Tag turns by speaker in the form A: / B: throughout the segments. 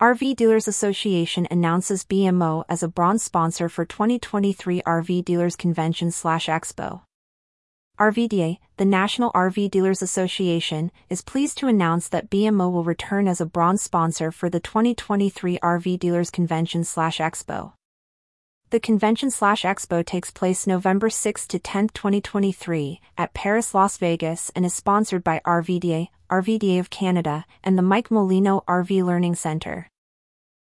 A: RV Dealers Association announces BMO as a bronze sponsor for 2023 RV Dealers Convention slash Expo. RVDA, the National RV Dealers Association, is pleased to announce that BMO will return as a bronze sponsor for the 2023 RV Dealers Convention slash Expo. The convention slash expo takes place November 6 to 10, 2023, at Paris, Las Vegas, and is sponsored by RVDA, RVDA of Canada, and the Mike Molino RV Learning Center.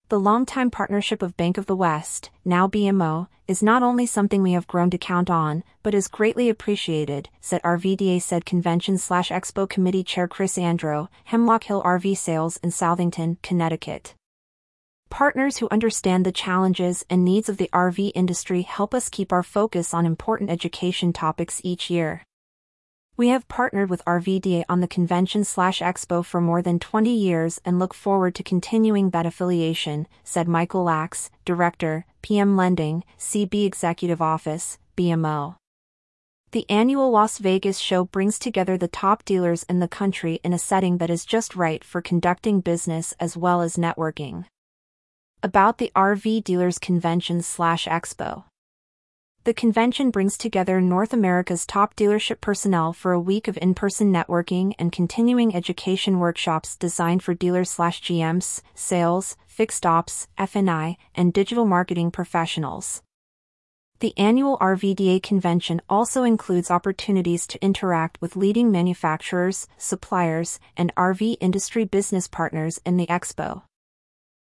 A: The longtime partnership of Bank of the West, now BMO, is not only something we have grown to count on, but is greatly appreciated, said RVDA said Convention slash Expo Committee Chair Chris Andro, Hemlock Hill RV Sales in Southington, Connecticut. Partners who understand the challenges and needs of the RV industry help us keep our focus on important education topics each year. We have partnered with RVDA on the convention slash expo for more than 20 years and look forward to continuing that affiliation, said Michael Lax, Director, PM Lending, CB Executive Office, BMO. The annual Las Vegas show brings together the top dealers in the country in a setting that is just right for conducting business as well as networking. About the RV Dealers Convention slash expo. The convention brings together North America's top dealership personnel for a week of in-person networking and continuing education workshops designed for dealers/GMs, sales, fixed ops, F&I, and digital marketing professionals. The annual RVDA convention also includes opportunities to interact with leading manufacturers, suppliers, and RV industry business partners in the expo.